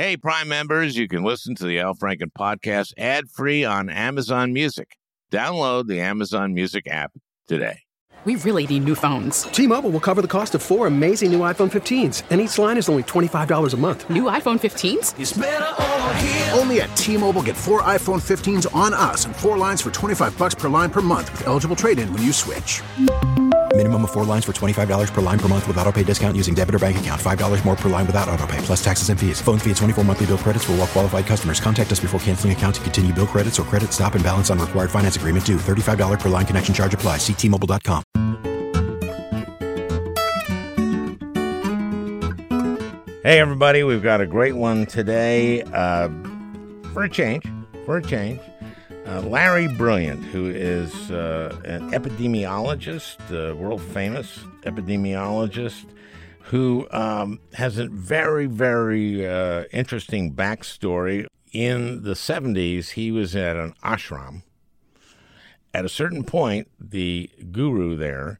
Hey, Prime members, you can listen to the Al Franken podcast ad free on Amazon Music. Download the Amazon Music app today. We really need new phones. T Mobile will cover the cost of four amazing new iPhone 15s, and each line is only $25 a month. New iPhone 15s? Only at T Mobile get four iPhone 15s on us and four lines for 25 bucks per line per month with eligible trade in when you switch. Minimum of four lines for $25 per line per month with auto pay discount using debit or bank account. $5 more per line without auto pay, plus taxes and fees. Phone fee at 24 monthly bill credits for all well qualified customers. Contact us before canceling account to continue bill credits or credit stop and balance on required finance agreement due. $35 per line connection charge apply. Ctmobile.com. Hey, everybody, we've got a great one today uh, for a change. For a change. Uh, Larry Brilliant, who is uh, an epidemiologist, uh, world famous epidemiologist, who um, has a very, very uh, interesting backstory. In the 70s, he was at an ashram. At a certain point, the guru there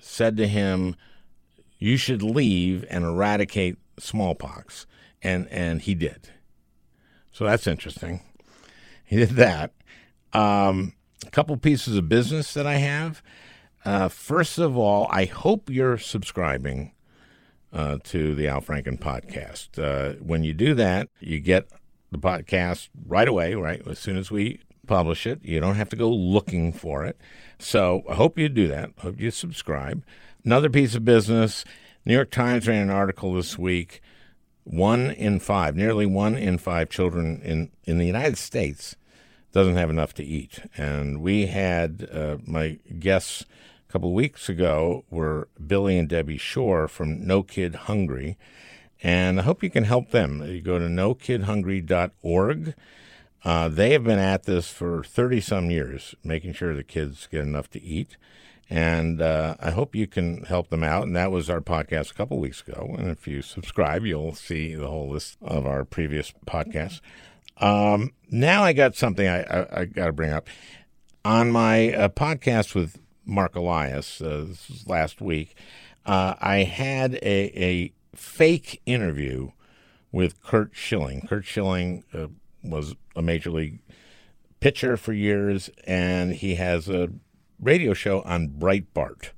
said to him, You should leave and eradicate smallpox. And, and he did. So that's interesting. He did that. Um, a couple pieces of business that I have. Uh, first of all, I hope you're subscribing uh, to the Al Franken podcast. Uh, when you do that, you get the podcast right away, right? As soon as we publish it, you don't have to go looking for it. So I hope you do that. Hope you subscribe. Another piece of business New York Times ran an article this week. One in five, nearly one in five children in, in the United States doesn't have enough to eat. And we had uh, my guests a couple weeks ago were Billy and Debbie Shore from No Kid Hungry. And I hope you can help them. You go to nokidhungry.org. Uh, they have been at this for 30 some years, making sure the kids get enough to eat. And uh, I hope you can help them out. And that was our podcast a couple weeks ago. And if you subscribe, you'll see the whole list of our previous podcasts. Um, now I got something I, I, I got to bring up. On my uh, podcast with Marc Elias uh, last week, uh, I had a, a fake interview with Curt Schilling. Curt Schilling uh, was a major league pitcher for years, and he has a radio show on Breitbart,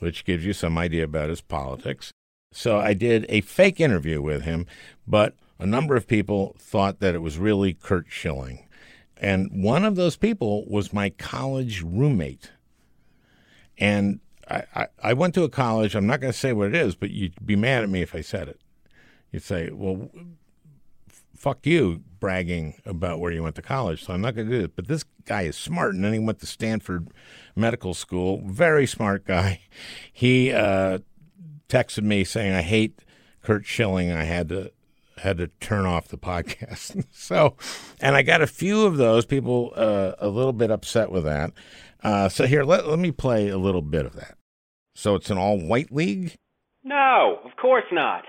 which gives you some idea about his politics. So I did a fake interview with him, but a number of people thought that it was really Curt Schilling. And one of those people was my college roommate. And I, I, I went to a college, I'm not going to say what it is, but you'd be mad at me if I said it. You'd say, well, fuck you bragging about where you went to college. So I'm not going to do it. But this guy is smart. And then he went to Stanford Medical School. Very smart guy. He uh, texted me saying, I hate Curt Schilling. I had to had to turn off the podcast. so, and I got a few of those people uh, a little bit upset with that. Uh, so here, let, let me play a little bit of that. So it's an all white league? No, of course not.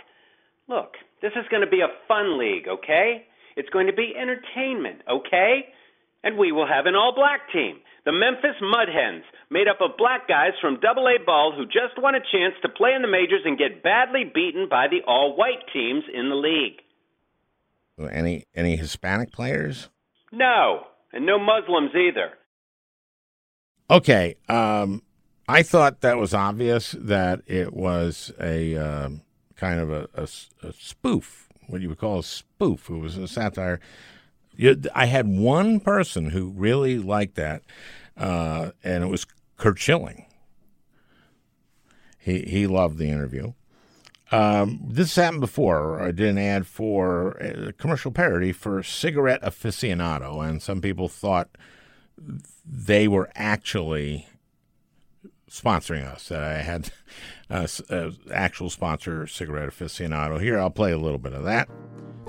Look, this is going to be a fun league, okay? It's going to be entertainment, okay? And we will have an all black team. The Memphis Mud Hens, made up of black guys from Double A ball who just want a chance to play in the majors and get badly beaten by the all white teams in the league. Any any Hispanic players? No, and no Muslims either. Okay, um, I thought that was obvious that it was a um, kind of a, a, a, spoof, what you would call a spoof. It was a satire. I had one person who really liked that, uh, and it was Curt Schilling. He he loved the interview. Um, this happened before. I did an ad for a commercial parody for Cigarette Aficionado, and some people thought they were actually sponsoring us. That I had uh, uh, actual sponsor, Cigarette Aficionado. Here, I'll play a little bit of that.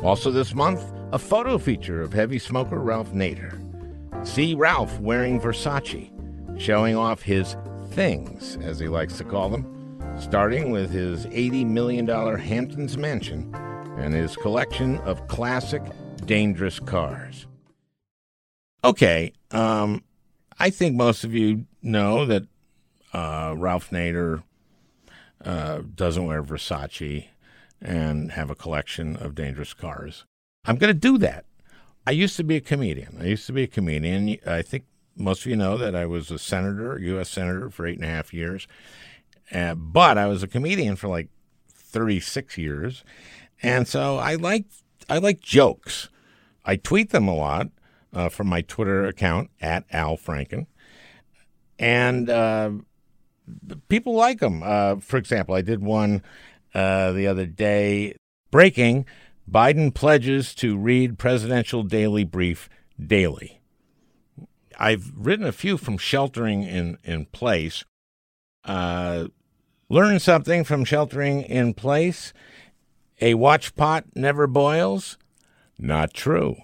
Also, this month, a photo feature of heavy smoker Ralph Nader. See Ralph wearing Versace, showing off his things, as he likes to call them starting with his $80 million Hamptons mansion and his collection of classic, dangerous cars. Okay, um, I think most of you know that uh, Ralph Nader uh, doesn't wear Versace and have a collection of dangerous cars. I'm going to do that. I used to be a comedian. I used to be a comedian. I think most of you know that I was a senator, U.S. senator for eight and a half years. Uh, but I was a comedian for like 36 years. And so I like I like jokes. I tweet them a lot uh, from my Twitter account at Al Franken. And uh, people like them. Uh, for example, I did one uh, the other day breaking Biden pledges to read presidential daily brief daily. I've written a few from sheltering in, in place. Uh, learn something from sheltering in place. A watch pot never boils. Not true.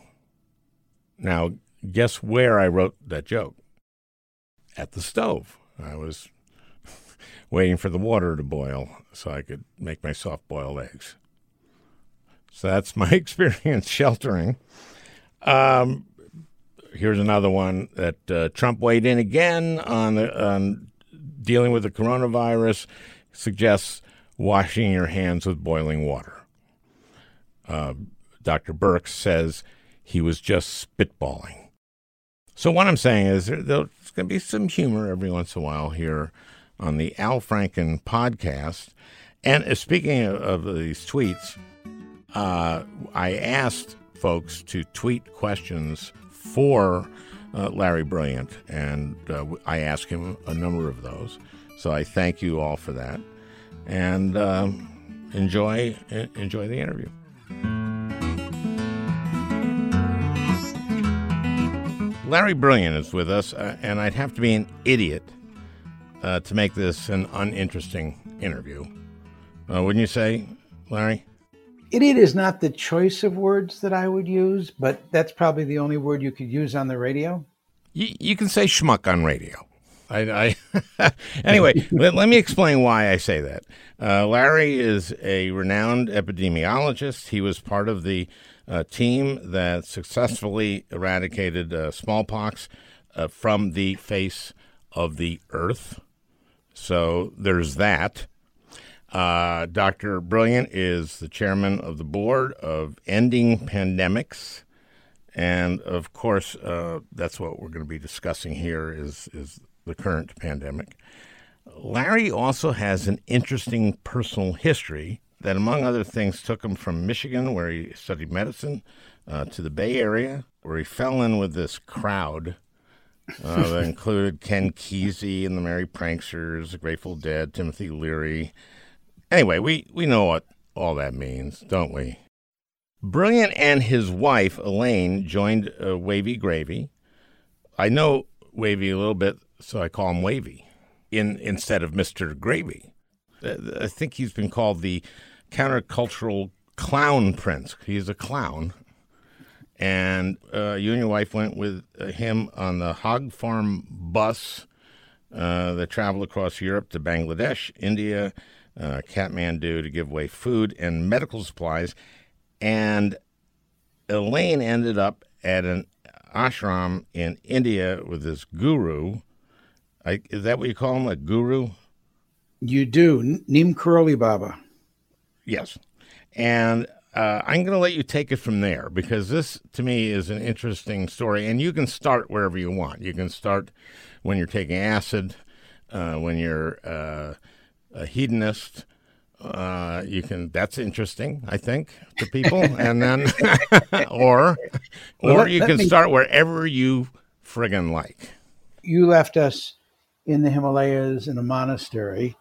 Now, guess where I wrote that joke? At the stove. I was waiting for the water to boil so I could make my soft boiled eggs. So that's my experience sheltering. Um, here's another one that uh, Trump weighed in again on, the, on dealing with the coronavirus, suggests washing your hands with boiling water. Uh, Dr. Birx says he was just spitballing. So, what I'm saying is there, there's going to be some humor every once in a while here on the Al Franken podcast. And uh, speaking of, of these tweets, uh, I asked folks to tweet questions for uh, Larry Brilliant, and uh, I asked him a number of those. So I thank you all for that, and um, enjoy enjoy the interview. Larry Brilliant is with us, uh, and I'd have to be an idiot uh, to make this an uninteresting interview. Uh, wouldn't you say, Larry? Idiot is not the choice of words that I would use, but that's probably the only word you could use on the radio. You, you can say schmuck on radio. I, I anyway, let, let, me explain why I say that. Uh, Larry is a renowned epidemiologist. He was part of the uh, team that successfully eradicated uh, smallpox uh, from the face of the earth. So there's that. Uh, Dr. Brilliant is the chairman of the board of Ending Pandemics. And of course, uh, that's what we're going to be discussing here is, is the current pandemic. Larry also has an interesting personal history that, among other things, took him from Michigan, where he studied medicine, uh, to the Bay Area, where he fell in with this crowd uh, that included Ken Kesey and the Merry Pranksters, the Grateful Dead, Timothy Leary, Anyway, we, we know what all that means, don't we? Brilliant and his wife, Elaine, joined uh, Wavy Gravy. I know Wavy a little bit, so I call him Wavy in, instead of Mr. Gravy. Uh, I think he's been called the countercultural clown prince. He's a clown. And uh, you and your wife went with uh, him on the Hog Farm bus uh, that traveled across Europe to Bangladesh, India, uh, Kathmandu to give away food and medical supplies. And Elaine ended up at an ashram in India with this guru. I, is that what you call him, a guru? You do. Neem Karoli Baba. Yes. And uh, I'm going to let you take it from there because this, to me, is an interesting story. And you can start wherever you want. You can start when you're taking acid, uh, when you're uh, a hedonist. Uh, you can. That's interesting, I think, to people. and then, or, or you can me, start wherever you friggin' like. You left us in the Himalayas in a monastery,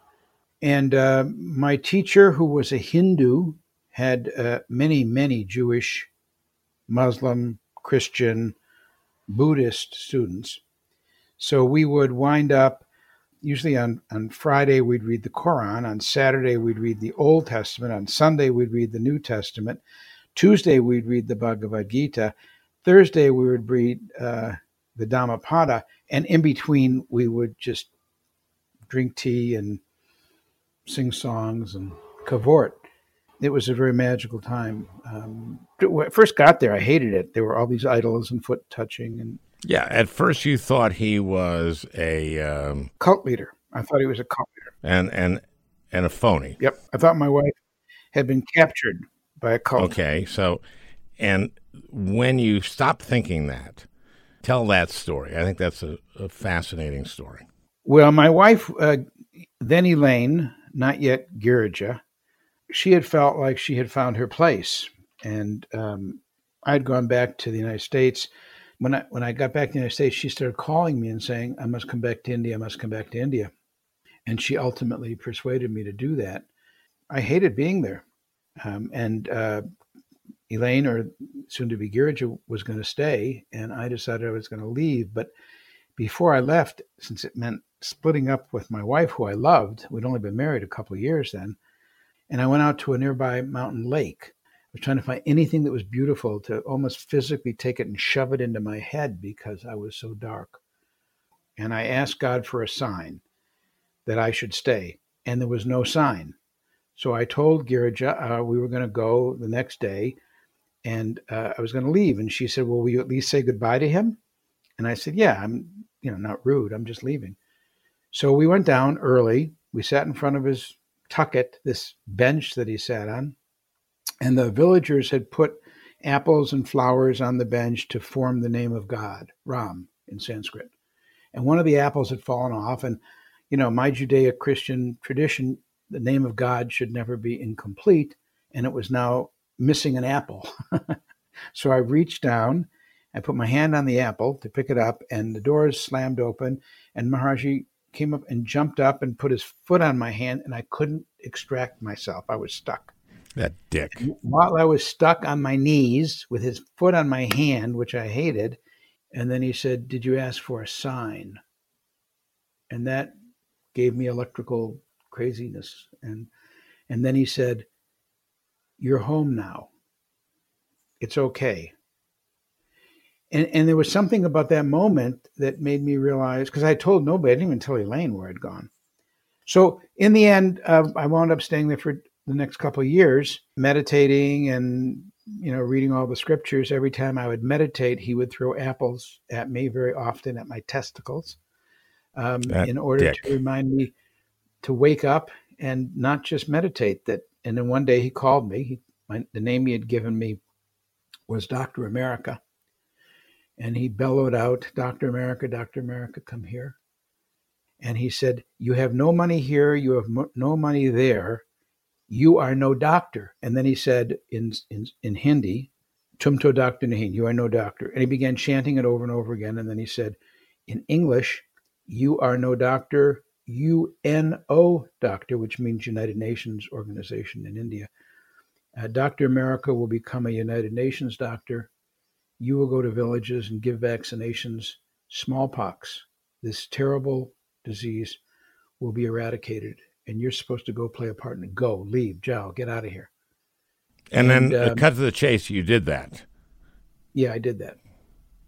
and uh, my teacher, who was a Hindu, had uh, many, many Jewish, Muslim, Christian, Buddhist students. So we would wind up usually on, on Friday we'd read the Quran, on Saturday we'd read the Old Testament, on Sunday we'd read the New Testament, Tuesday we'd read the Bhagavad Gita, Thursday we would read uh, the Dhammapada, and in between we would just drink tea and sing songs and cavort. It was a very magical time. Um, when I first got there, I hated it. There were all these idols and foot touching and yeah, at first you thought he was a um, cult leader. I thought he was a cult leader, and and and a phony. Yep, I thought my wife had been captured by a cult. Okay, so And when you stop thinking that, tell that story. I think that's a, a fascinating story. Well, my wife, uh, then Elaine, not yet Girija, she had felt like she had found her place. And um, I had gone back to the United States. When I when I got back to the United States, she started calling me and saying, "I must come back to India. I must come back to India." And she ultimately persuaded me to do that. I hated being there, um, and uh, Elaine, or soon to be Girija, was going to stay, and I decided I was going to leave. But before I left, since it meant splitting up with my wife, who I loved, we'd only been married a couple of years then, and I went out to a nearby mountain lake was trying to find anything that was beautiful to almost physically take it and shove it into my head because I was so dark. And I asked God for a sign that I should stay, and there was no sign. So I told Girija uh, we were going to go the next day, and uh, I was going to leave. And she said, "Well, will you at least say goodbye to him?" And I said, "Yeah, I'm, you know, not rude. I'm just leaving." So we went down early. We sat in front of his tucket, this bench that he sat on, and the villagers had put apples and flowers on the bench to form the name of God, Ram in Sanskrit. And one of the apples had fallen off. And, you know, my Judeo Christian tradition, the name of God should never be incomplete. And it was now missing an apple. so I reached down, I put my hand on the apple to pick it up, and the doors slammed open. And Maharaji came up and jumped up and put his foot on my hand, and I couldn't extract myself. I was stuck. That dick. While I was stuck on my knees with his foot on my hand, which I hated, and then he said, Did you ask for a sign? And that gave me electrical craziness. And and then he said, You're home now. It's okay. And, and there was something about that moment that made me realize because I told nobody, I didn't even tell Elaine where I'd gone. So in the end, uh, I wound up staying there for the next couple of years, meditating and you know reading all the scriptures. Every time I would meditate, he would throw apples at me, very often at my testicles, um, in order dick. to remind me to wake up and not just meditate. That and then one day he called me. He, my, the name he had given me was Doctor America, and he bellowed out, "Doctor America, Doctor America, come here." And he said, "You have no money here. You have mo- no money there." You are no doctor. And then he said in, in, in Hindi, Tumto Doctor Nahin, you are no doctor. And he began chanting it over and over again. And then he said, in English, you are no doctor, UNO doctor, which means United Nations organization in India. Uh, Dr. America will become a United Nations doctor. You will go to villages and give vaccinations. Smallpox, this terrible disease, will be eradicated and you're supposed to go play a part and. Go, leave, Joe, get out of here. And, and then, um, cut to the chase, you did that. Yeah, I did that.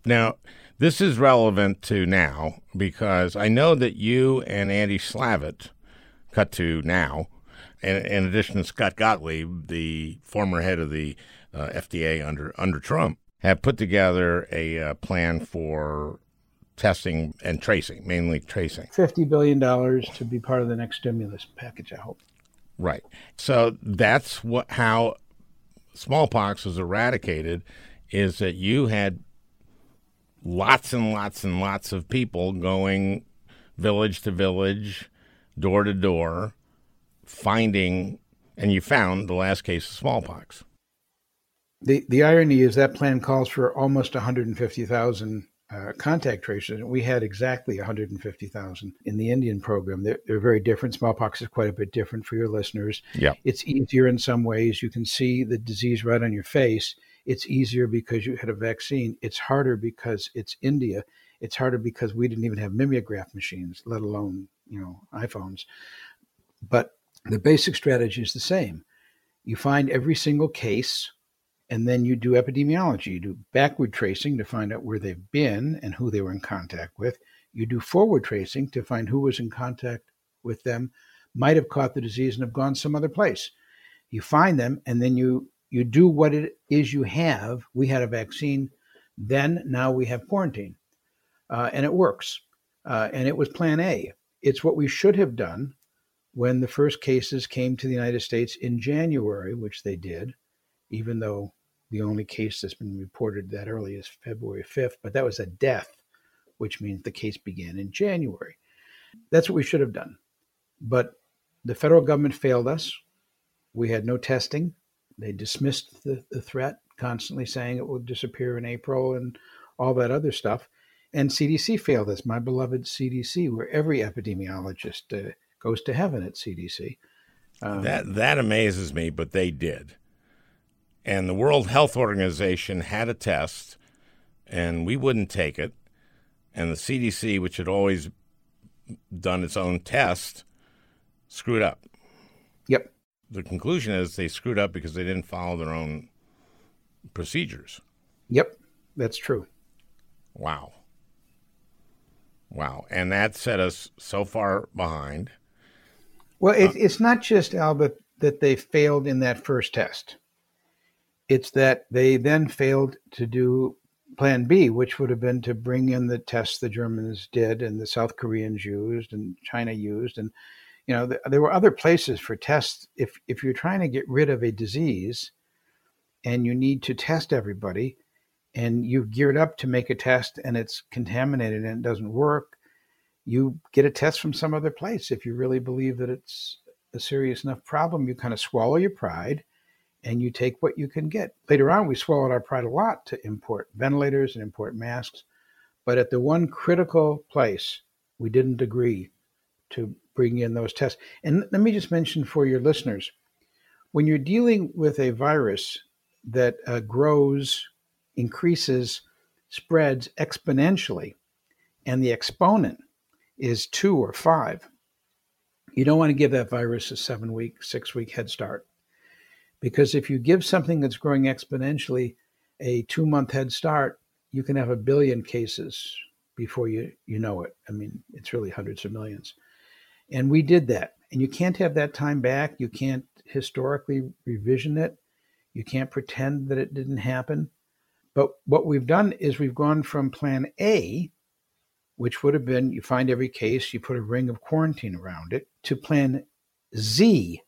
Now, this is relevant to now because I know that you and Andy Slavitt, cut to now, and in addition to Scott Gottlieb, the former head of the uh, FDA under under Trump, have put together a uh, plan for testing and tracing, mainly tracing. $50 billion to be part of the next stimulus package, I hope. Right. So that's what how smallpox was eradicated is that you had lots and lots and lots of people going village to village, door to door, finding and you found the last case of smallpox. The the irony is that plan calls for almost 150,000 uh, contact tracers. We had exactly 150,000 in the Indian program. They're, they're, very different. Smallpox is quite a bit different for your listeners. Yeah. It's easier in some ways. You can see the disease right on your face. It's easier because you had a vaccine. It's harder because it's India. It's harder because we didn't even have mimeograph machines, let alone, you know, iPhones. But the basic strategy is the same. You find every single case and then you do epidemiology. You do backward tracing to find out where they've been and who they were in contact with. You do forward tracing to find who was in contact with them, might have caught the disease and have gone some other place. You find them, and then you you do what it is you have. We had a vaccine, then now we have quarantine, uh, and it works. Uh, and it was Plan A. It's what we should have done when the first cases came to the United States in January, which they did, even though The only case that's been reported that early is February 5th, but that was a death, which means the case began in January. That's what we should have done. But the federal government failed us. We had no testing. They dismissed the, the threat, constantly saying it would disappear in April and all that other stuff. And CDC failed us, my beloved CDC, where every epidemiologist uh, goes to heaven at CDC. Um, that that amazes me, but they did. And the World Health Organization had a test, and we wouldn't take it. And the CDC, which had always done its own test, screwed up. Yep. The conclusion is they screwed up because they didn't follow their own procedures. Yep, that's true. Wow. Wow. And that set us so far behind. Well, it, uh, it's not just, Albert, that they failed in that first test. It's that they then failed to do plan B, which would have been to bring in the tests the Germans did and the South Koreans used and China used. And, you know, th- there were other places for tests. If, if you're trying to get rid of a disease and you need to test everybody, and you've geared up to make a test and it's contaminated and it doesn't work, you get a test from some other place. If you really believe that it's a serious enough problem, you kind of swallow your pride and you take what you can get. Later on, we swallowed our pride a lot to import ventilators and import masks. But at the one critical place, we didn't agree to bring in those tests. And let me just mention for your listeners when you're dealing with a virus that uh, grows increases, spreads exponentially, and the exponent is two or five, you don't want to give that virus a seven week, six week head start. Because if you give something that's growing exponentially a two month head start, you can have a billion cases before you, you know it. I mean, it's really hundreds of millions. And we did that. And you can't have that time back. You can't historically revision it. You can't pretend that it didn't happen. But what we've done is we've gone from plan A, which would have been you find every case, you put a ring of quarantine around it, to plan Z,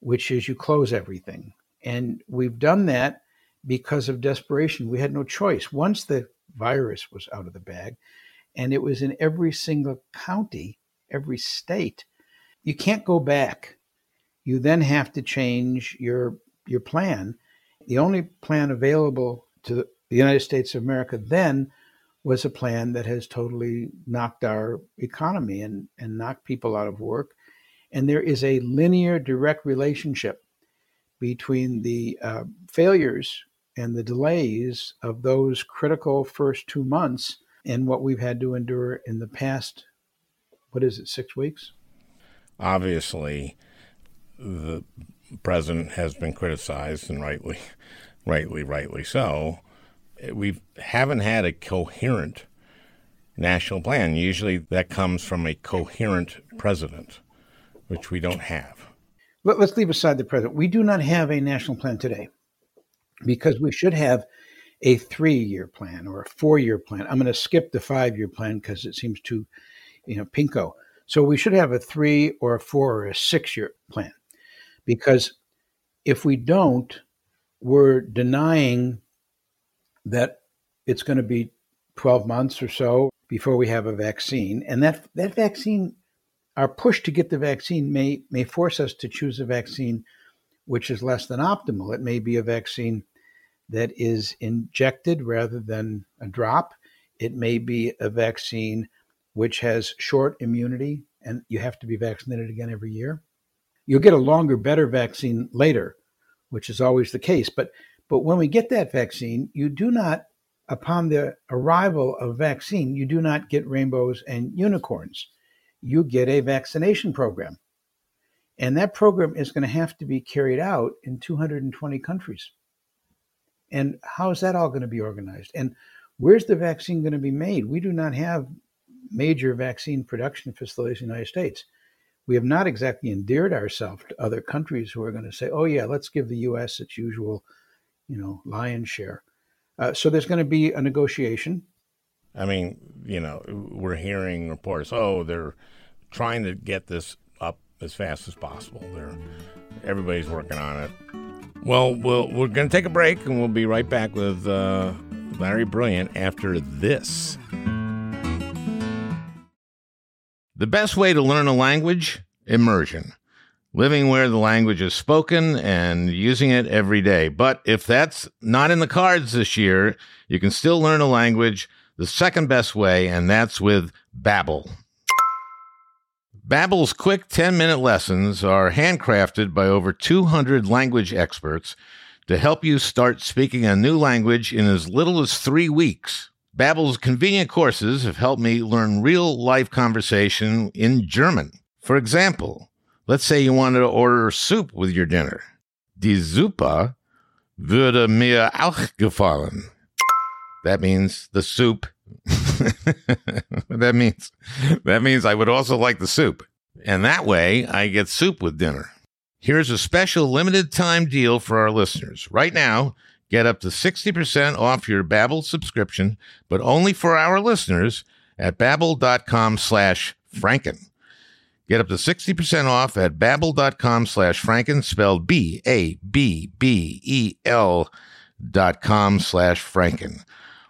which is you close everything. And we've done that because of desperation. We had no choice. Once the virus was out of the bag, and it was in every single county, every state, you can't go back. You then have to change your your plan. The only plan available to the United States of America then was a plan that has totally knocked our economy and, and knocked people out of work. And there is a linear, direct relationship between the uh, failures and the delays of those critical first two months and what we've had to endure in the past, what is it, six weeks? Obviously, the president has been criticized, and rightly, rightly, rightly so we haven't had a coherent national plan. Usually that comes from a coherent president, which we don't have. Let, us leave aside the president. We do not have a national plan today because we should have a three year plan or a four year plan. I'm going to skip the five year plan because it seems too, you know, pinko. So we should have a three or a four or a six year plan because if we don't, we're denying that it's going to be 12 months or so before we have a vaccine. And that, that vaccine, our push to get the vaccine may, may force us to choose a vaccine which is less than optimal. It may be a vaccine that is injected rather than a drop. It may be a vaccine which has short immunity and you have to be vaccinated again every year. You'll get a longer, better vaccine later, which is always the case. But but when we get that vaccine, you do not, upon the arrival of vaccine, you do not get rainbows and unicorns. You get a vaccination program. And that program is going to have to be carried out in 220 countries. And how is that all going to be organized? And where's the vaccine going to be made? We do not have major vaccine production facilities in the United States. We have not exactly endeared ourselves to other countries who are going to say, oh, yeah, let's give the U.S. its usual you know, lion's share. Uh, so there's going to be a negotiation. I mean, you know, we're hearing reports. Oh, they're trying to get this up as fast as possible. They're everybody's working on it. Well, we'll we're going to take a break and we'll be right back with uh, Larry Brilliant after this. The best way to learn a language? Immersion. Living where the language is spoken and using it every day. But if that's not in the cards this year, you can still learn a language the second best way, and that's with Babbel. Babbel's quick 10-minute lessons are handcrafted by over 200 language experts to help you start speaking a new language in as little as 3 weeks. Babbel's convenient courses have helped me learn real-life conversation in German. For example, let's say you wanted to order soup with your dinner. Die Suppe würde mir auch gefallen. That means the soup. that means that means I would also like the soup. And that way I get soup with dinner. Here's a special limited time deal for our listeners. Right now, get up to 60% off your Babbel subscription, but only for our listeners at babbel.com slash franken. Get up to 60% off at babbel.com slash franken, spelled B-A-B-B-E-L dot com slash franken.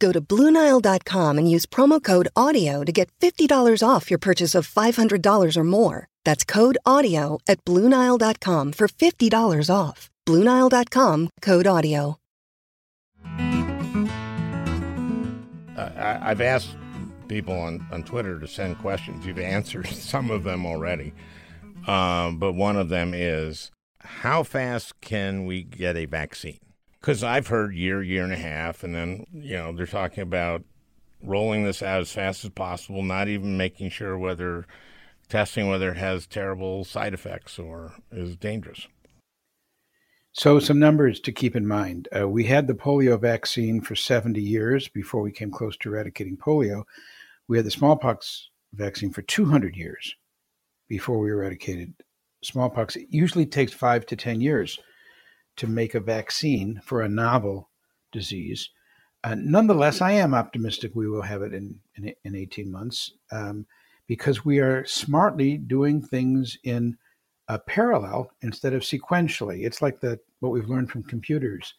Go to BlueNile.com and use promo code AUDIO to get $50 off your purchase of $500 or more. That's code AUDIO at BlueNile.com for $50 off. BlueNile.com code AUDIO. I, I've asked people on, on Twitter to send questions. You've answered some of them already. Um, but one of them is how fast can we get a vaccine? Because I've heard year, year and a half, and then, you know, they're talking about rolling this out as fast as possible, not even making sure whether testing whether it has terrible side effects or is dangerous. So, some numbers to keep in mind. Uh, we had the polio vaccine for 70 years before we came close to eradicating polio. We had the smallpox vaccine for 200 years before we eradicated smallpox. It usually takes five to 10 years to make a vaccine for a novel disease. Uh, nonetheless, I am optimistic we will have it in, in, in 18 months um, because we are smartly doing things in parallel instead of sequentially. It's like the what we've learned from computers.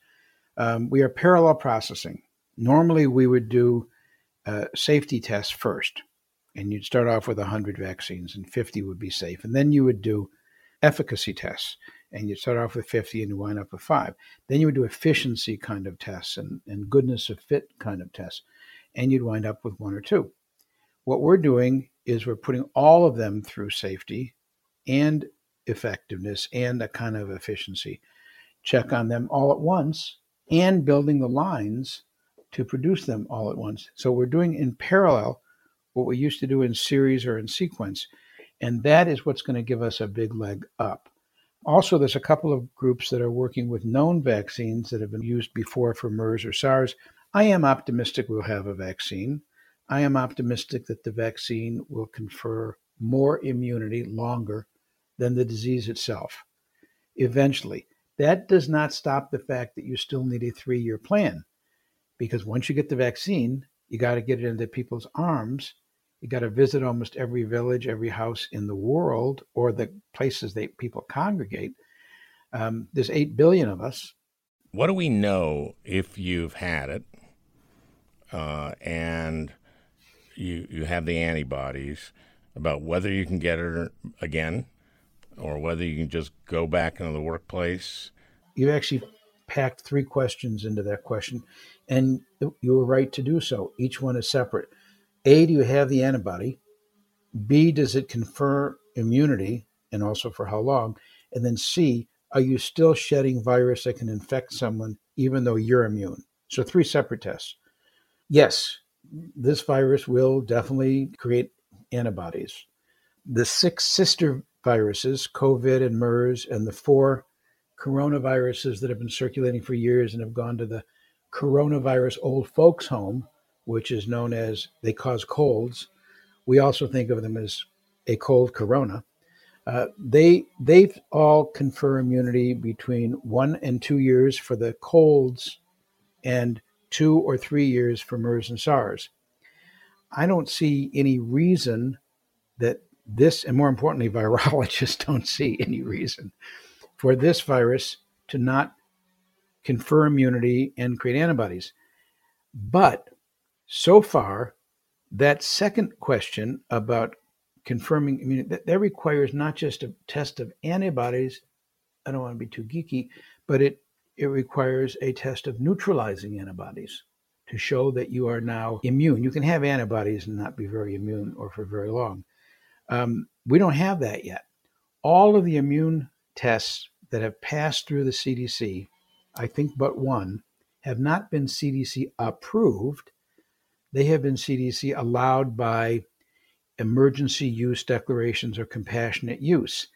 Um, we are parallel processing. Normally, we would do uh, safety tests first, and you'd start off with 100 vaccines, and 50 would be safe. And then you would do efficacy tests, and you'd start off with 50 and you wind up with five. Then you would do efficiency kind of tests and, and goodness of fit kind of tests, and you'd wind up with one or two. What we're doing is we're putting all of them through safety and effectiveness and a kind of efficiency. Check on them all at once and building the lines to produce them all at once. So we're doing in parallel what we used to do in series or in sequence. And that is what's going to give us a big leg up. Also, there's a couple of groups that are working with known vaccines that have been used before for MERS or SARS. I am optimistic we'll have a vaccine. I am optimistic that the vaccine will confer more immunity longer than the disease itself. Eventually, that does not stop the fact that you still need a three year plan because once you get the vaccine, you got to get it into people's arms. You got to visit almost every village, every house in the world, or the places that people congregate. Um, there's 8 billion of us. What do we know if you've had it uh, and you, you have the antibodies about whether you can get it again or whether you can just go back into the workplace? You actually packed three questions into that question, and you were right to do so. Each one is separate. A, do you have the antibody? B, does it confer immunity, and also for how long? And then C, are you still shedding virus that can infect someone even though you're immune? So, three separate tests. Yes, this virus will definitely create antibodies. The six sister viruses, COVID and MERS, and the four coronaviruses that have been circulating for years and have gone to the coronavirus old folks home, which is known as they cause colds, we also think of them as a cold corona. Uh, they they all confer immunity between one and two years for the colds, and two or three years for MERS and SARS. I don't see any reason that this, and more importantly, virologists don't see any reason for this virus to not confer immunity and create antibodies. But so far, that second question about confirming immunity, that, that requires not just a test of antibodies. I don't want to be too geeky, but it, it requires a test of neutralizing antibodies to show that you are now immune. You can have antibodies and not be very immune or for very long. Um, we don't have that yet. All of the immune tests that have passed through the CDC, I think but one, have not been CDC approved. They have been CDC allowed by emergency use declarations or compassionate use.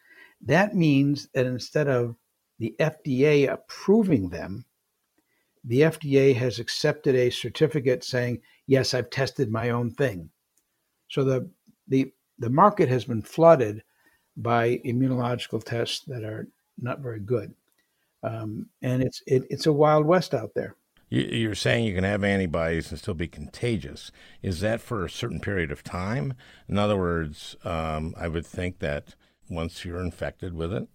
That means that instead of the FDA approving them, the FDA has accepted a certificate saying, yes, I've tested my own thing. So the, the, the market has been flooded by immunological tests that are not very good. Um, and it's, it, it's a wild west out there. You're saying you can have antibodies and still be contagious. Is that for a certain period of time? In other words, um, I would think that once you're infected with it,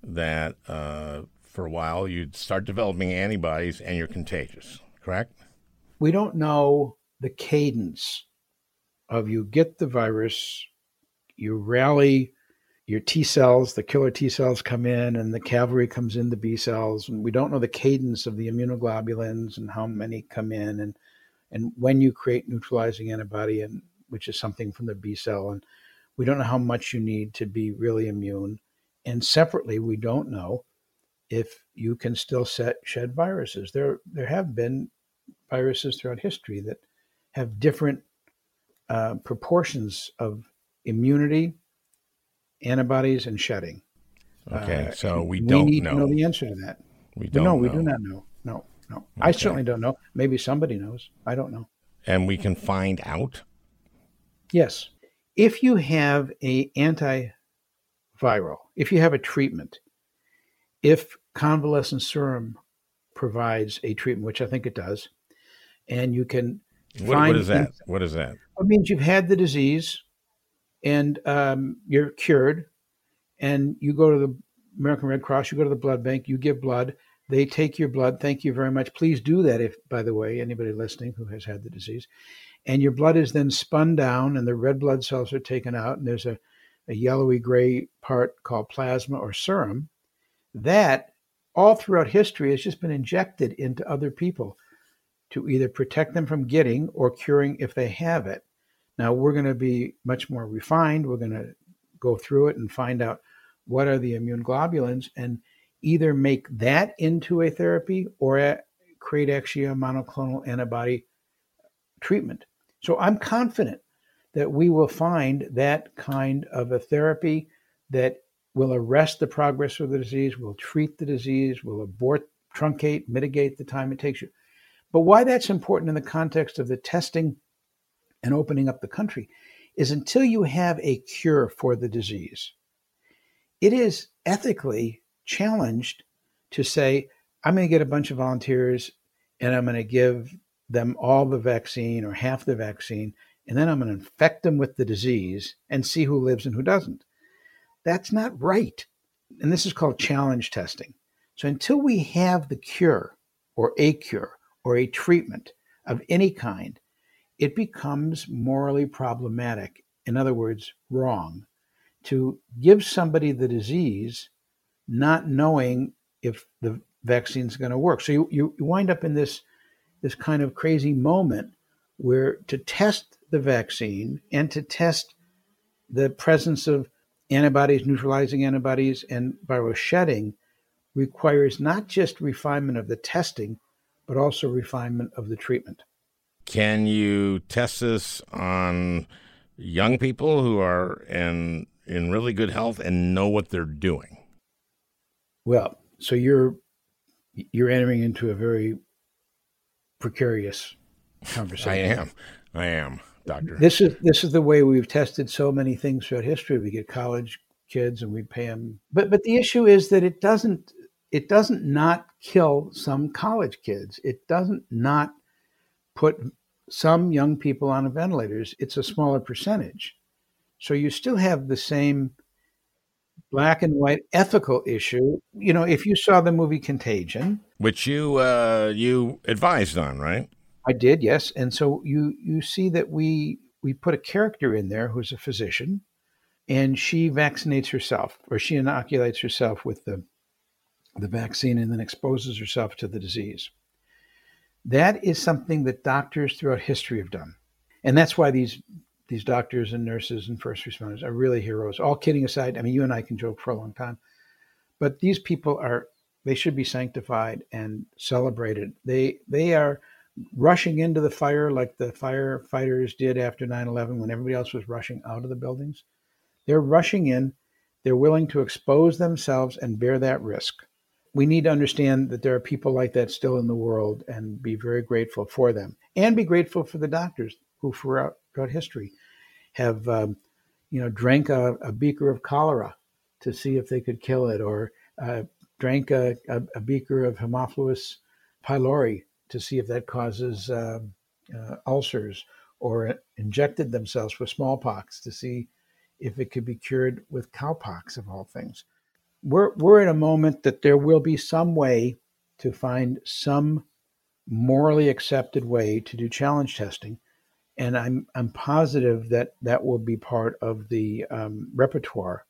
that uh, for a while you'd start developing antibodies and you're contagious, correct? We don't know the cadence of you get the virus, you rally your T cells, the killer T cells come in, and the cavalry comes in the B cells. And we don't know the cadence of the immunoglobulins and how many come in, and and when you create neutralizing antibody, and which is something from the B cell, and we don't know how much you need to be really immune. And separately, we don't know if you can still set, shed viruses. There there have been viruses throughout history that have different uh, proportions of immunity antibodies and shedding. Okay, uh, so we don't we need know. to know the answer to that. We don't. No, know. we do not know. No, no. Okay. I certainly don't know. Maybe somebody knows. I don't know. And we can find out. Yes, if you have a antiviral, if you have a treatment, if convalescent serum provides a treatment, which I think it does, and you can what, find what is that? what is that? It means you've had the disease and um, you're cured, and you go to the American Red Cross, you go to the blood bank, you give blood, they take your blood. Thank you very much. Please do that if, by the way, anybody listening who has had the disease. And your blood is then spun down, and the red blood cells are taken out, and there's a, a yellowy gray part called plasma or serum. That, all throughout history, has just been injected into other people to either protect them from getting or curing if they have it. Now we're going to be much more refined. We're going to go through it and find out what are the immune globulins and either make that into a therapy or a, create actually a monoclonal antibody treatment. So I'm confident that we will find that kind of a therapy that will arrest the progress of the disease, will treat the disease, will abort, truncate, mitigate the time it takes you. But why that's important in the context of the testing and opening up the country is until you have a cure for the disease, it is ethically challenged to say, I'm going to get a bunch of volunteers and I'm going to give them all the vaccine or half the vaccine, and then I'm going to infect them with the disease and see who lives and who doesn't. That's not right. And this is called challenge testing. So until we have the cure or a cure or a treatment of any kind, it becomes morally problematic. In other words, wrong to give somebody the disease not knowing if the vaccine is going to work. So you, you wind up in this, this kind of crazy moment where to test the vaccine and to test the presence of antibodies, neutralizing antibodies, and viral shedding requires not just refinement of the testing, but also refinement of the treatment. Can you test this on young people who are in in really good health and know what they're doing? Well, so you're you're entering into a very precarious conversation. I am. I am. doctor? This is this is the way we've tested so many things throughout history. We get college kids and we pay them, but but the issue is that it doesn't it doesn't not kill some college kids. It doesn't not put some young people on ventilators. It's a smaller percentage, so you still have the same black and white ethical issue. You know, if you saw the movie Contagion, which you uh, you advised on, right? I did, yes. And so you you see that we we put a character in there who's a physician, and she vaccinates herself, or she inoculates herself with the the vaccine, and then exposes herself to the disease. That is something that doctors throughout history have done, and that's why these these doctors and nurses and first responders are really heroes. All kidding aside, I mean, you and I can joke for a long time, but these people are they should be sanctified and celebrated. They they are rushing into the fire like the firefighters did after 9/11 when everybody else was rushing out of the buildings. They're rushing in. They're willing to expose themselves and bear that risk. We need to understand that there are people like that still in the world and be very grateful for them and be grateful for the doctors who throughout, throughout history have um, you know drank a, a, beaker of cholera to see if they could kill it or uh, drank a, a, a, beaker of Haemophilus pylori to see if that causes uh, uh, ulcers or injected themselves with smallpox to see if it could be cured with cowpox of all things. We're, we're at a moment that there will be some way to find some morally accepted way to do challenge testing and I'm I'm positive that that will be part of the um, repertoire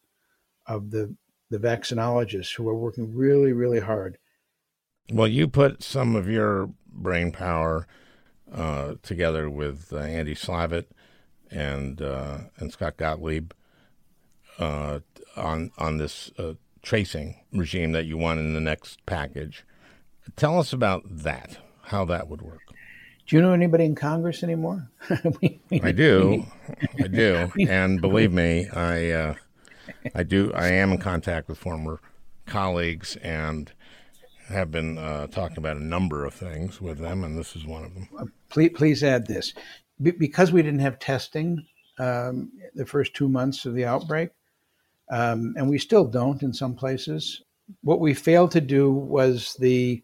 of the the vaccinologists who are working really really hard. Well, you put some of your brain power uh, together with uh, Andy Slavitt and uh, and Scott Gottlieb uh, on on this uh, tracing regime that you want in the next package. Tell us about that. How that would work. Do you know anybody in Congress anymore? we, we, I do, I do, and believe me, I uh, I do. I am in contact with former colleagues and have been uh, talking about a number of things with them, and this is one of them. Please, please add this, Be- because we didn't have testing um, the first two months of the outbreak, um, and we still don't in some places. What we failed to do was the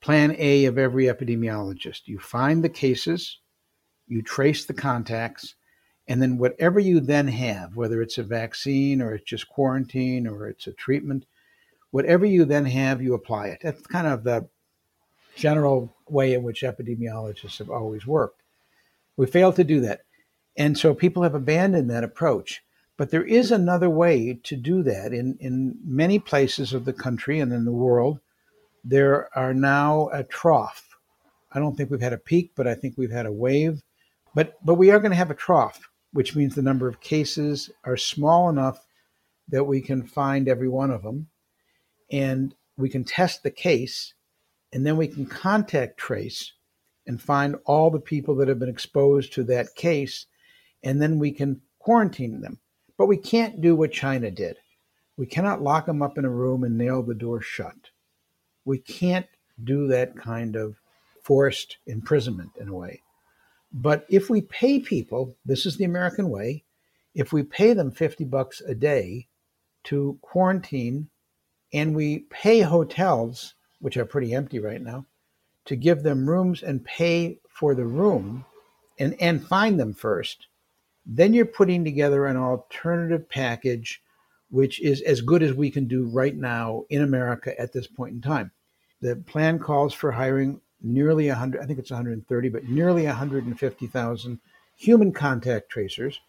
plan A of every epidemiologist. You find the cases, you trace the contacts, and then whatever you then have, whether it's a vaccine or it's just quarantine or it's a treatment, whatever you then have, you apply it. That's kind of the general way in which epidemiologists have always worked. We failed to do that. And so people have abandoned that approach. But there is another way to do that in, in many places of the country and in the world there are now a trough. I don't think we've had a peak, but I think we've had a wave. But but we are going to have a trough, which means the number of cases are small enough that we can find every one of them, and we can test the case, and then we can contact trace and find all the people that have been exposed to that case, and then we can quarantine them. But we can't do what China did. We cannot lock them up in a room and nail the door shut. We can't do that kind of forced imprisonment in a way. But if we pay people, this is the American way, if we pay them 50 bucks a day to quarantine and we pay hotels, which are pretty empty right now, to give them rooms and pay for the room and, and find them first, then you're putting together an alternative package which is as good as we can do right now in America at this point in time. The plan calls for hiring nearly 100, I think it's 130, but nearly 150,000 human contact tracers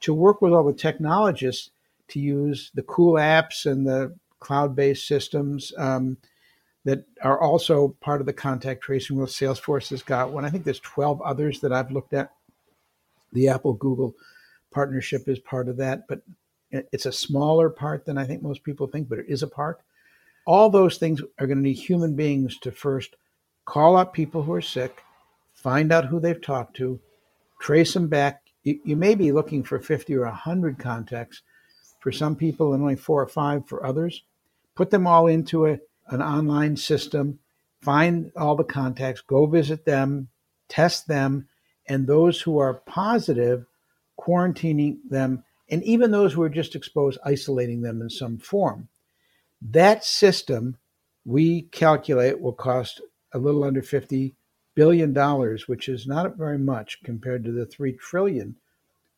to work with all the technologists to use the cool apps and the cloud based systems um, that are also part of the contact tracing. Well, Salesforce has got one. I think there's 12 others that I've looked at. The Apple Google partnership is part of that, but it's a smaller part than I think most people think, but it is a part. All those things are going to need human beings to first call up people who are sick, find out who they've talked to, trace them back. You, you may be looking for 50 or 100 contacts for some people and only four or five for others. Put them all into a, an online system, find all the contacts, go visit them, test them, and those who are positive, quarantining them, and even those who are just exposed, isolating them in some form. That system, we calculate, will cost a little under $50 billion, which is not very much compared to the 3 trillion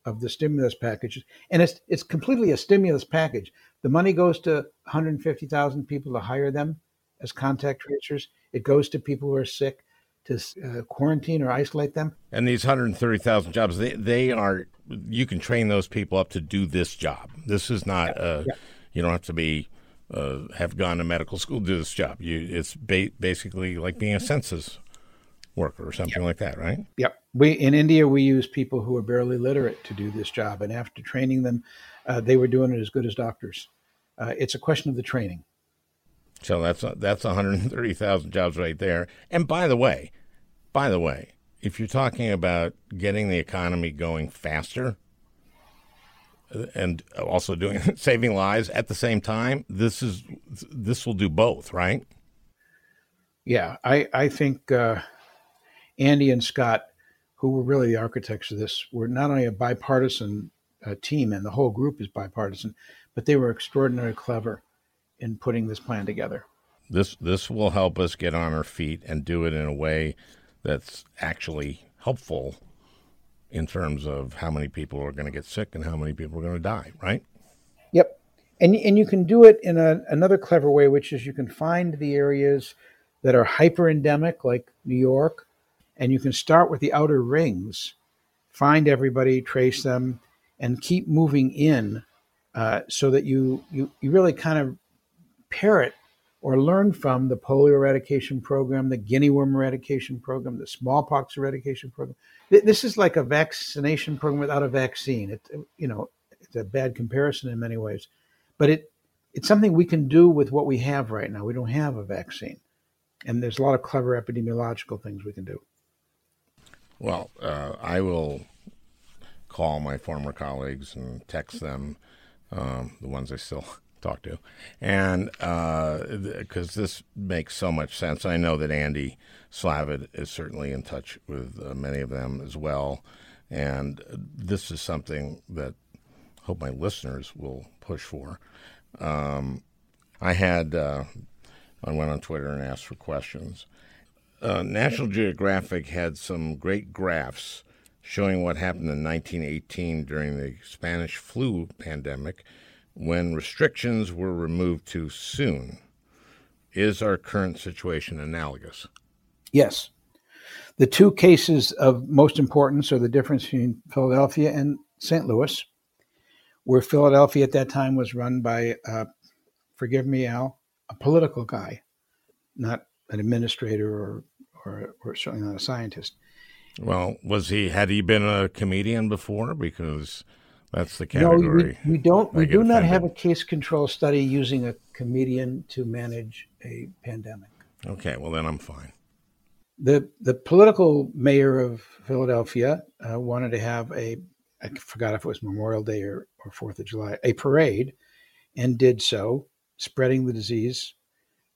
of the stimulus package. And it's, it's completely a stimulus package. The money goes to 150,000 people to hire them as contact tracers. It goes to people who are sick to uh, quarantine or isolate them. And these 130,000 jobs, they, they are, you can train those people up to do this job. This is not, uh, yeah. you don't have to be, uh, have gone to medical school to do this job. You, it's ba- basically like being a census worker or something yep. like that, right? Yep. We in India we use people who are barely literate to do this job, and after training them, uh, they were doing it as good as doctors. Uh, it's a question of the training. So that's that's 130,000 jobs right there. And by the way, by the way, if you're talking about getting the economy going faster and also doing saving lives at the same time, this is this will do both, right? Yeah, I I think uh, Andy and Scott, who were really the architects of this, were not only a bipartisan uh, team, and the whole group is bipartisan, but they were extraordinarily clever in putting this plan together. This this will help us get on our feet and do it in a way that's actually helpful in terms of how many people are going to get sick and how many people are going to die, right? Yep. And, and you can do it in a, another clever way, which is you can find the areas that are hyper endemic, like New York, and you can start with the outer rings, find everybody, trace them, and keep moving in uh, so that you, you, you really kind of parrot or learn from the polio eradication program, the guinea worm eradication program, the smallpox eradication program. This is like a vaccination program without a vaccine. It, you know, it's a bad comparison in many ways, but it it's something we can do with what we have right now. We don't have a vaccine, and there's a lot of clever epidemiological things we can do. Well, uh, I will call my former colleagues and text them, um, the ones I still talk to, and because uh, this makes so much sense. I know that Andy Slavitt is certainly in touch with uh, many of them as well, and this is something that I hope my listeners will push for. Um, I had uh, I went on Twitter and asked for questions. Uh, National Geographic had some great graphs showing what happened in 1918 during the Spanish flu pandemic when restrictions were removed too soon. Is our current situation analogous? Yes. The two cases of most importance are the difference between Philadelphia and St. Louis, where Philadelphia at that time was run by, uh, forgive me, Al, a political guy, not an administrator or, or, or certainly not a scientist. Well, was he, had he been a comedian before? Because that's the category. No, we, we don't. We do not have a case control study using a comedian to manage a pandemic. Okay, well then I'm fine. The the political mayor of Philadelphia uh, wanted to have a I forgot if it was Memorial Day or, or Fourth of July a parade, and did so, spreading the disease.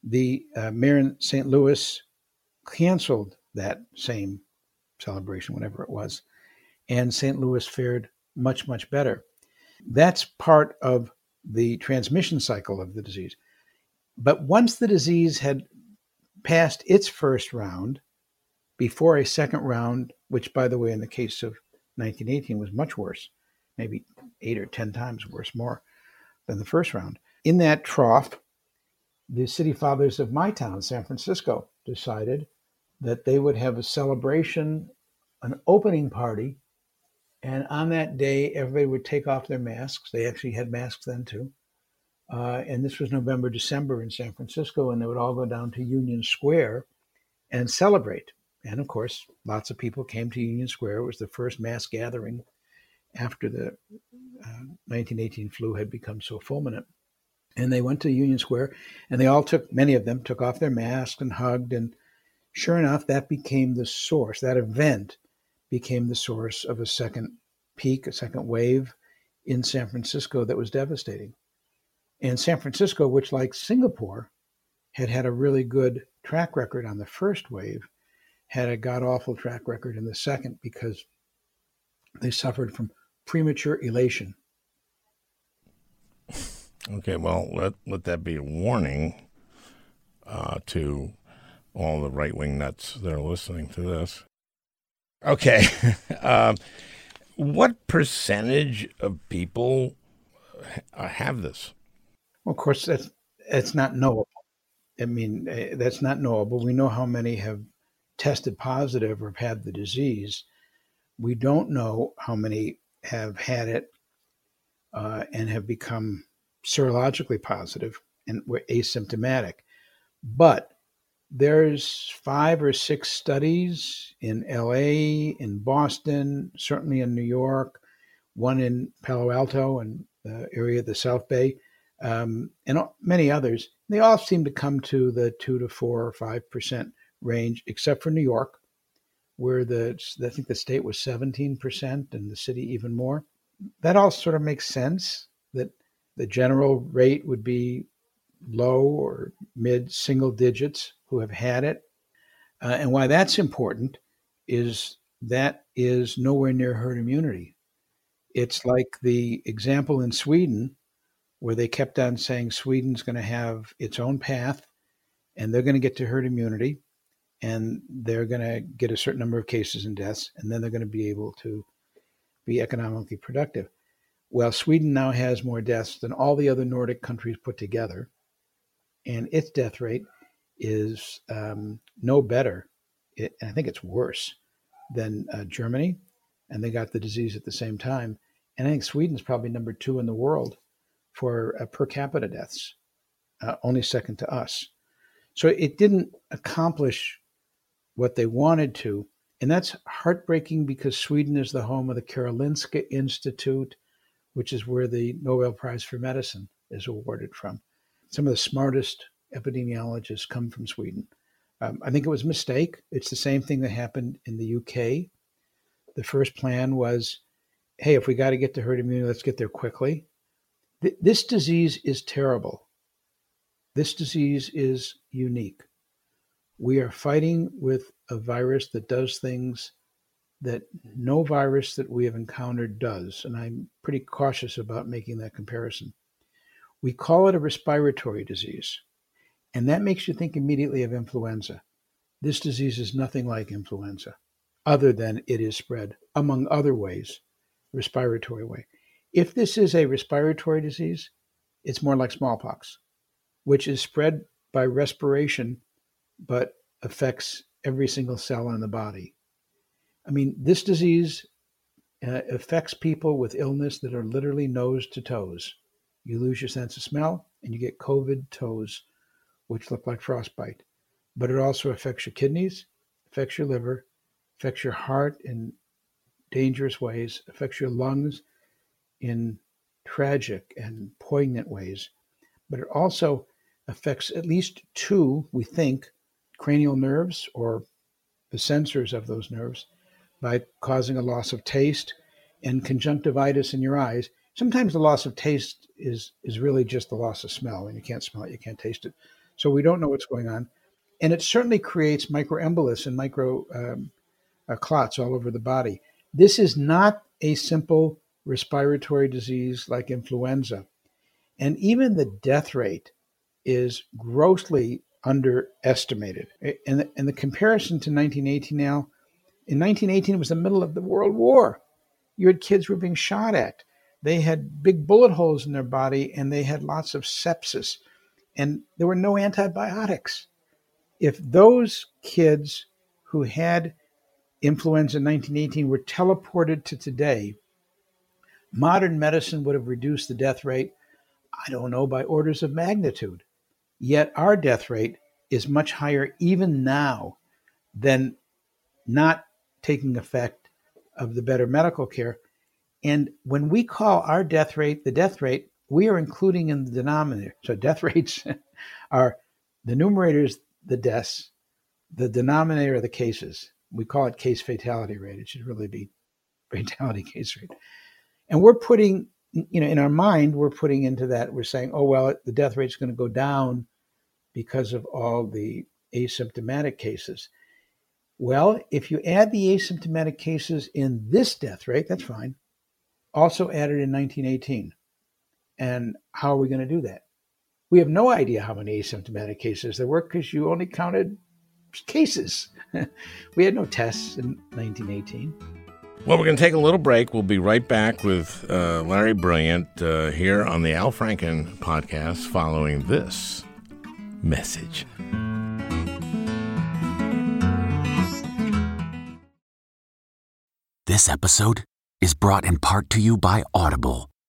The uh, mayor in St. Louis canceled that same celebration, whatever it was, and St. Louis fared much, much better. That's part of the transmission cycle of the disease. But once the disease had passed its first round, before a second round, which, by the way, in the case of 1918 was much worse, maybe eight or 10 times worse, more than the first round. In that trough, the city fathers of my town, San Francisco, decided that they would have a celebration, an opening party and on that day, everybody would take off their masks. They actually had masks then too. Uh, and this was November, December in San Francisco, and they would all go down to Union Square and celebrate. And of course, lots of people came to Union Square. It was the first mass gathering after the uh, 1918 flu had become so fulminant. And they went to Union Square, and they all took, many of them took off their masks and hugged. And sure enough, that became the source. That event became the source of a second peak, a second wave in San Francisco that was devastating. And San Francisco, which like Singapore, had had a really good track record on the first wave, had a god awful track record in the second because they suffered from premature elation. Okay, well, let, let that be a warning uh, to all the right wing nuts that are listening to this. Okay. um, what percentage of people have this? Well, of course, that's, that's not knowable. I mean, eh, that's not knowable. We know how many have tested positive or have had the disease. We don't know how many have had it uh, and have become serologically positive and were asymptomatic. But there's five or six studies in LA, in Boston, certainly in New York, one in Palo Alto and the area of the South Bay, um, and many others. They all seem to come to the two to four or five percent range, except for New York, where the I think the state was 17 percent and the city even more. That all sort of makes sense. That the general rate would be low or mid single digits who have had it. Uh, and why that's important is that is nowhere near herd immunity. It's like the example in Sweden where they kept on saying Sweden's going to have its own path and they're going to get to herd immunity and they're going to get a certain number of cases and deaths and then they're going to be able to be economically productive. Well, Sweden now has more deaths than all the other Nordic countries put together and its death rate is um, no better. It, I think it's worse than uh, Germany, and they got the disease at the same time. And I think Sweden's probably number two in the world for uh, per capita deaths, uh, only second to us. So it didn't accomplish what they wanted to. And that's heartbreaking because Sweden is the home of the Karolinska Institute, which is where the Nobel Prize for Medicine is awarded from. Some of the smartest epidemiologists come from Sweden. Um, I think it was a mistake. It's the same thing that happened in the UK. The first plan was hey, if we got to get to herd immunity, let's get there quickly. Th- this disease is terrible. This disease is unique. We are fighting with a virus that does things that no virus that we have encountered does. And I'm pretty cautious about making that comparison. We call it a respiratory disease. And that makes you think immediately of influenza. This disease is nothing like influenza, other than it is spread, among other ways, respiratory way. If this is a respiratory disease, it's more like smallpox, which is spread by respiration, but affects every single cell in the body. I mean, this disease uh, affects people with illness that are literally nose to toes. You lose your sense of smell and you get COVID toes which look like frostbite. But it also affects your kidneys, affects your liver, affects your heart in dangerous ways, affects your lungs in tragic and poignant ways. But it also affects at least two, we think, cranial nerves or the sensors of those nerves by causing a loss of taste and conjunctivitis in your eyes. Sometimes the loss of taste is, is really just the loss of smell. and you can't smell it, you can't taste it. So we don't know what's going on. And it certainly creates microembolus and micro um, uh, clots all over the body. This is not a simple respiratory disease like influenza. And even the death rate is grossly underestimated. And the, and the comparison to 1918 now, in 1918, it was the middle of the World War. You had kids who were being shot at. They had big bullet holes in their body and they had lots of sepsis and there were no antibiotics. If those kids who had influenza in 1918 were teleported to today, modern medicine would have reduced the death rate, I don't know, by orders of magnitude. Yet our death rate is much higher even now than not taking effect of the better medical care. And when we call our death rate the death rate, we are including in the denominator. So death rates are the numerators, the deaths, the denominator the cases. We call it case fatality rate. It should really be fatality case rate. And we're putting, you know, in our mind, we're putting into that, we're saying, oh, well, the death rate is going to go down because of all the asymptomatic cases. Well, if you add the asymptomatic cases in this death rate, that's fine. Also added in 1918. And how are we going to do that? We have no idea how many asymptomatic cases there were because you only counted cases. we had no tests in 1918. Well, we're going to take a little break. We'll be right back with uh, Larry Brilliant uh, here on the Al Franken podcast following this message. This episode is brought in part to you by Audible,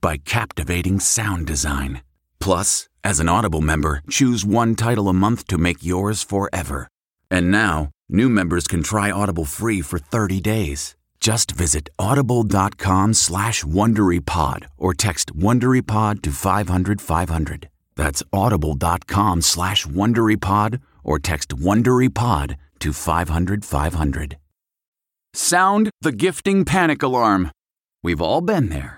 by captivating sound design. Plus, as an Audible member, choose one title a month to make yours forever. And now, new members can try Audible free for 30 days. Just visit audible.com slash WonderyPod or text WonderyPod to 500, 500. That's audible.com slash WonderyPod or text WonderyPod to 500, 500. Sound the gifting panic alarm. We've all been there.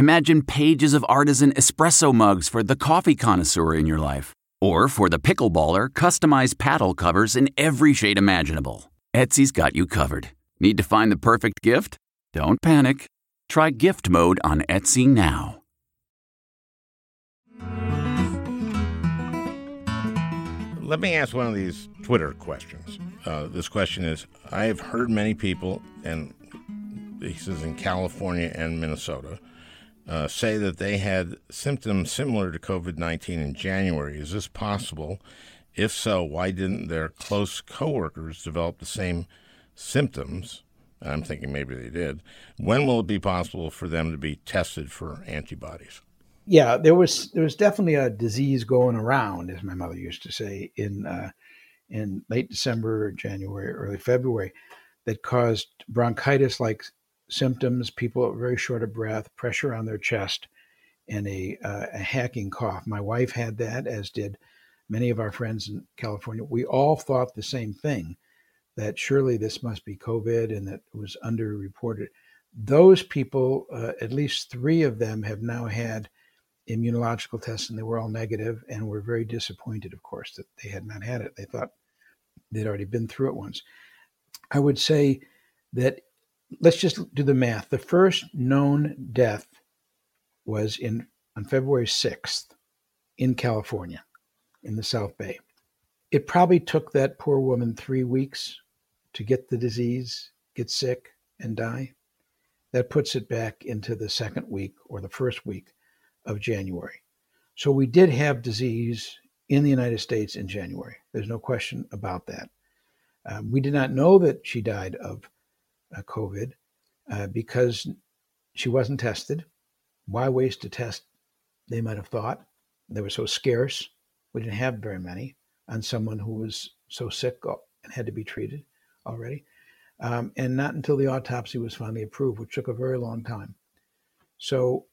Imagine pages of artisan espresso mugs for the coffee connoisseur in your life. Or for the pickleballer, customized paddle covers in every shade imaginable. Etsy's got you covered. Need to find the perfect gift? Don't panic. Try gift mode on Etsy now. Let me ask one of these Twitter questions. Uh, this question is I have heard many people, and he says in California and Minnesota, uh, say that they had symptoms similar to COVID 19 in January. Is this possible? If so, why didn't their close coworkers develop the same symptoms? I'm thinking maybe they did. When will it be possible for them to be tested for antibodies? yeah, there was there was definitely a disease going around, as my mother used to say, in uh, in late December, January, early February, that caused bronchitis-like symptoms. People very short of breath, pressure on their chest, and a, uh, a hacking cough. My wife had that, as did many of our friends in California. We all thought the same thing that surely this must be COVID and that it was underreported. Those people, uh, at least three of them, have now had immunological tests and they were all negative and were very disappointed, of course, that they had not had it. They thought they'd already been through it once. I would say that let's just do the math. The first known death was in on February 6th in California, in the South Bay. It probably took that poor woman three weeks to get the disease, get sick, and die. That puts it back into the second week or the first week of January. So we did have disease in the United States in January. There's no question about that. Um, we did not know that she died of COVID uh, because she wasn't tested. Why waste a test? They might have thought they were so scarce. We didn't have very many on someone who was so sick and had to be treated already. Um, and not until the autopsy was finally approved, which took a very long time. So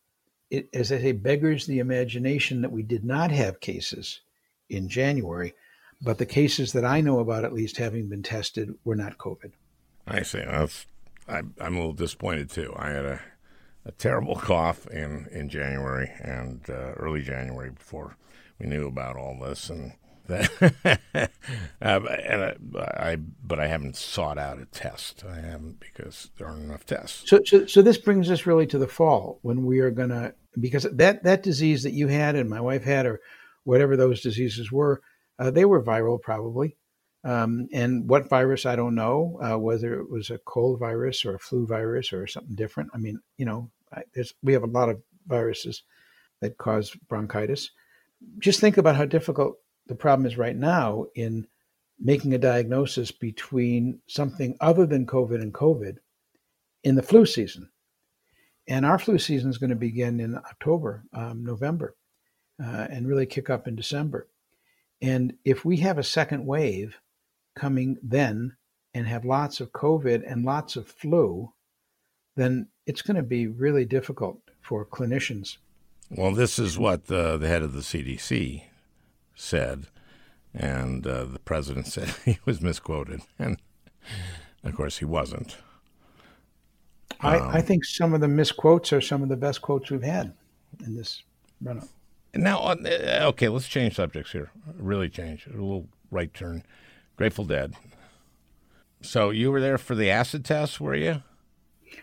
it, as I say, beggars the imagination that we did not have cases in January, but the cases that I know about, at least having been tested, were not COVID. I see. That's, I, I'm a little disappointed too. I had a, a terrible cough in, in January and uh, early January before we knew about all this, and that, uh, and I, I, but I haven't sought out a test. I haven't because there aren't enough tests. So, so, so this brings us really to the fall when we are going to because that that disease that you had and my wife had, or whatever those diseases were, uh, they were viral probably. Um, and what virus I don't know, uh, whether it was a cold virus or a flu virus or something different. I mean, you know, I, we have a lot of viruses that cause bronchitis. Just think about how difficult the problem is right now in making a diagnosis between something other than COVID and COVID in the flu season. And our flu season is going to begin in October, um, November, uh, and really kick up in December. And if we have a second wave coming then and have lots of COVID and lots of flu, then it's going to be really difficult for clinicians. Well, this is what the, the head of the CDC said, and uh, the president said he was misquoted, and of course he wasn't. I, um, I think some of the misquotes are some of the best quotes we've had in this run up. Now, uh, okay, let's change subjects here. Really change. A little right turn. Grateful Dead. So you were there for the acid test, were you?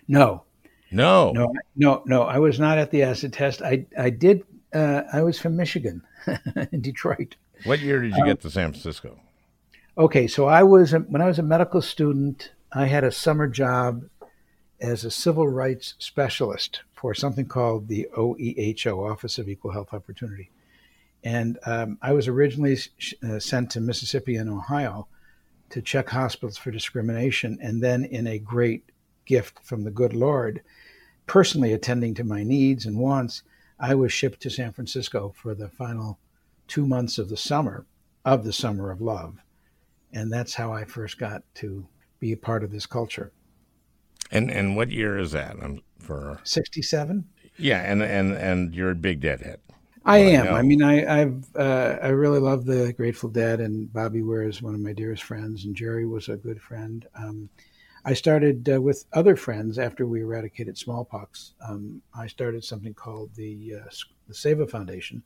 No. No. No, no, no. I was not at the acid test. I, I did. Uh, I was from Michigan, in Detroit. What year did you um, get to San Francisco? Okay, so I was when I was a medical student. I had a summer job as a civil rights specialist for something called the OEHO, Office of Equal Health Opportunity. And um, I was originally sh- uh, sent to Mississippi and Ohio to check hospitals for discrimination. And then, in a great gift from the good Lord, personally attending to my needs and wants, I was shipped to San Francisco for the final two months of the summer, of the summer of love. And that's how I first got to be a part of this culture. And and what year is that? I'm for sixty seven. Yeah, and and and you're a big Deadhead. I am. I, I, mean, I I've uh, I really love the Grateful Dead, and Bobby Weir is one of my dearest friends, and Jerry was a good friend. Um, I started uh, with other friends after we eradicated smallpox. Um, I started something called the uh, the Seva Foundation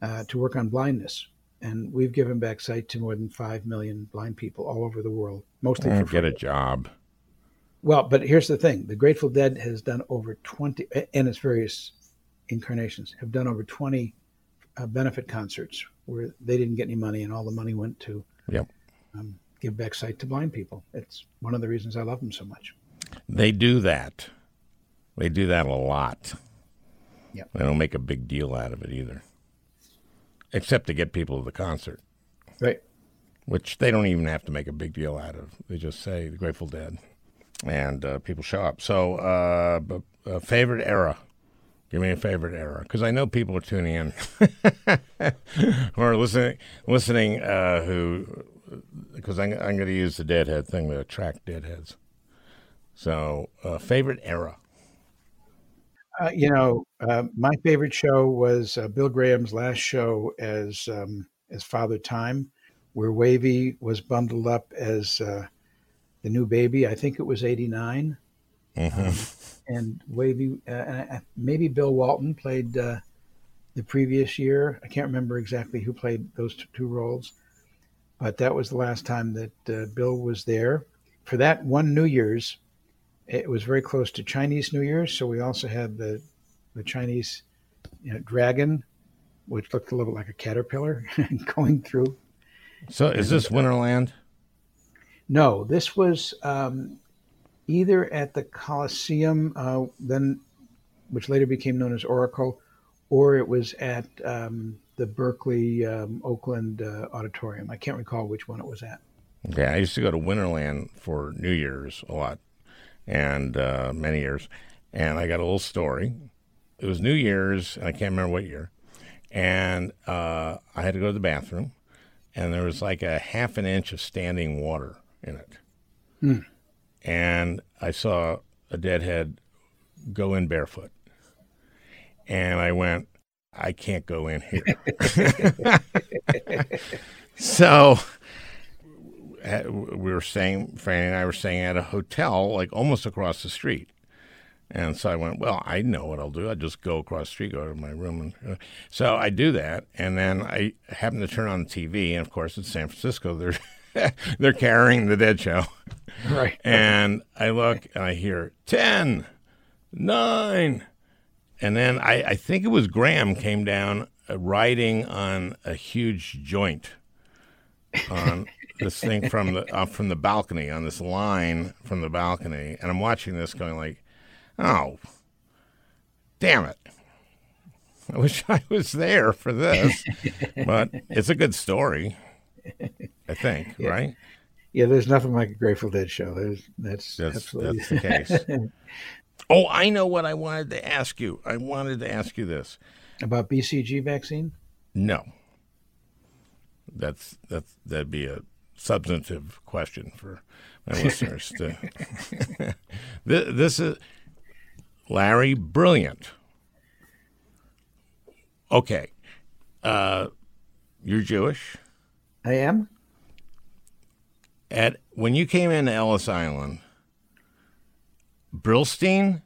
uh, to work on blindness, and we've given back sight to more than five million blind people all over the world, mostly mm, for get a job. Well, but here's the thing: the Grateful Dead has done over twenty, and its various incarnations have done over twenty uh, benefit concerts where they didn't get any money, and all the money went to yep. um, give back sight to blind people. It's one of the reasons I love them so much. They do that. They do that a lot. Yeah. They don't make a big deal out of it either, except to get people to the concert. Right. Which they don't even have to make a big deal out of. They just say the Grateful Dead and uh, people show up. So, uh, uh, favorite era. Give me a favorite era, because I know people are tuning in or listening. Listening, uh, who because I'm, I'm going to use the deadhead thing to attract deadheads. So, uh, favorite era. Uh, you know, my favorite show was Bill Graham's last show as um, as Father Time, where Wavy was bundled up as the new baby. I think it was '89, mm-hmm. um, and Wavy, uh, maybe Bill Walton played uh, the previous year. I can't remember exactly who played those two roles, but that was the last time that uh, Bill was there. For that one New Year's, it was very close to Chinese New Year's, so we also had the the Chinese you know, dragon, which looked a little bit like a caterpillar going through. So, is this Winterland? No, this was um, either at the Coliseum, uh, then, which later became known as Oracle, or it was at um, the Berkeley um, Oakland uh, Auditorium. I can't recall which one it was at. Yeah, I used to go to Winterland for New Year's a lot, and uh, many years, and I got a little story. It was New Year's, and I can't remember what year, and uh, I had to go to the bathroom, and there was like a half an inch of standing water in it. Hmm. And I saw a deadhead go in barefoot. And I went, I can't go in here. so we were staying, Franny and I were staying at a hotel like almost across the street. And so I went, well, I know what I'll do. I'll just go across the street, go to my room. And, uh, so I do that. And then I happen to turn on the TV. And of course, it's San Francisco. There's they're carrying the Dead Show. Right. And I look and I hear 10, 9. And then I, I think it was Graham came down uh, riding on a huge joint on this thing from the uh, from the balcony on this line from the balcony, and I'm watching this going like, oh, Damn it. I wish I was there for this, but it's a good story. I think, Yeah. right? Yeah, there's nothing like a Grateful Dead show. There's, that's That's, absolutely that's the case. oh, I know what I wanted to ask you. I wanted to ask you this. About BCG vaccine? No. That's that's that'd be a substantive question for my listeners to. this, this is Larry Brilliant. Okay, uh, you're Jewish. I am. At when you came into Ellis Island, Brillstein.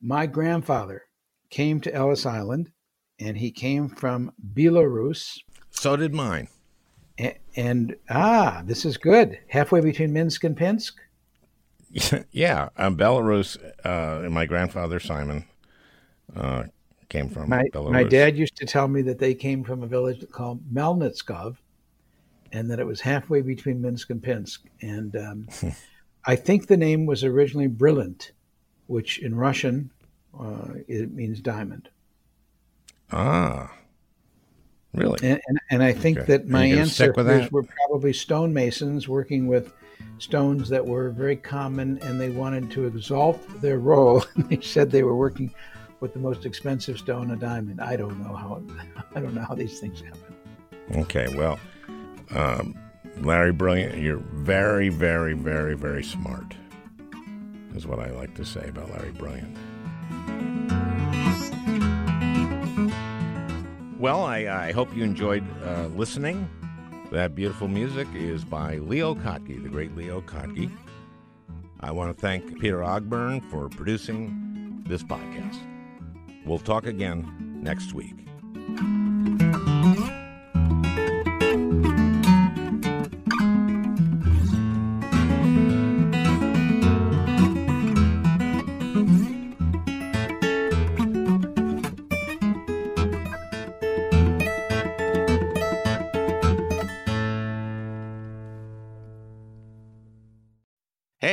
My grandfather came to Ellis Island, and he came from Belarus. So did mine. And, and ah, this is good. Halfway between Minsk and Pinsk. yeah, um, Belarus. Uh, my grandfather Simon uh, came from My, Belarus. my dad used to tell me that they came from a village called Melnitskov, and that it was halfway between Minsk and Pinsk. And um, I think the name was originally Brilliant, which in Russian uh, it means diamond. Ah, really? And, and, and I think Okay. that my you gonna stick with ancestors that? were probably stonemasons working with stones that were very common, and they wanted to exalt their role. They said they were working with the most expensive stone, a diamond. I don't know how. I don't know how these things happen. Okay, well, um, Larry Brilliant, you're very, very, very, very smart, is what I like to say about Larry Brilliant. Well, I, I hope you enjoyed uh, listening. That beautiful music is by Leo Kottke, the great Leo Kottke. I want to thank Peter Ogburn for producing this podcast. We'll talk again next week.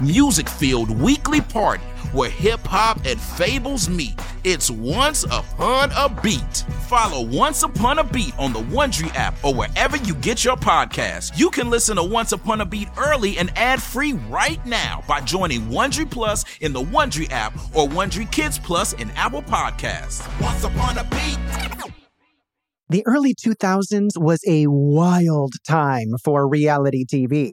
music filled weekly party where hip hop and fables meet. It's Once Upon a Beat. Follow Once Upon a Beat on the Wondery app or wherever you get your podcasts. You can listen to Once Upon a Beat early and ad free right now by joining Wondery Plus in the Wondery app or Wondery Kids Plus in Apple Podcasts. Once Upon a Beat. The early 2000s was a wild time for reality TV.